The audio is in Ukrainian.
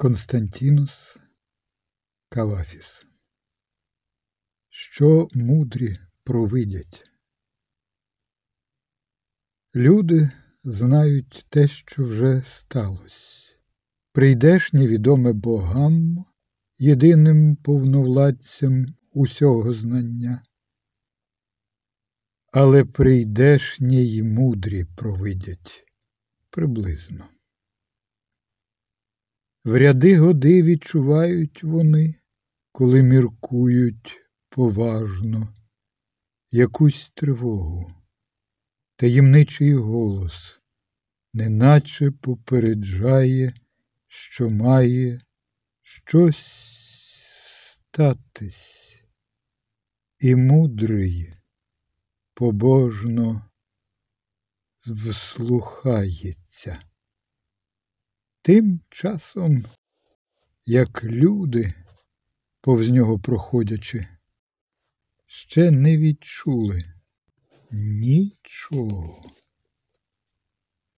Константінус Кавафіс Що мудрі провидять? Люди знають те, що вже сталося. Прийдеш невідоме богам, єдиним повновладцям усього знання. Але прийдешні й мудрі провидять приблизно. В ряди годи відчувають вони, коли міркують поважно якусь тривогу, таємничий голос, неначе попереджає, що має щось статись, і мудрий побожно вслухається. Тим часом, як люди, повз нього проходячи, ще не відчули нічого.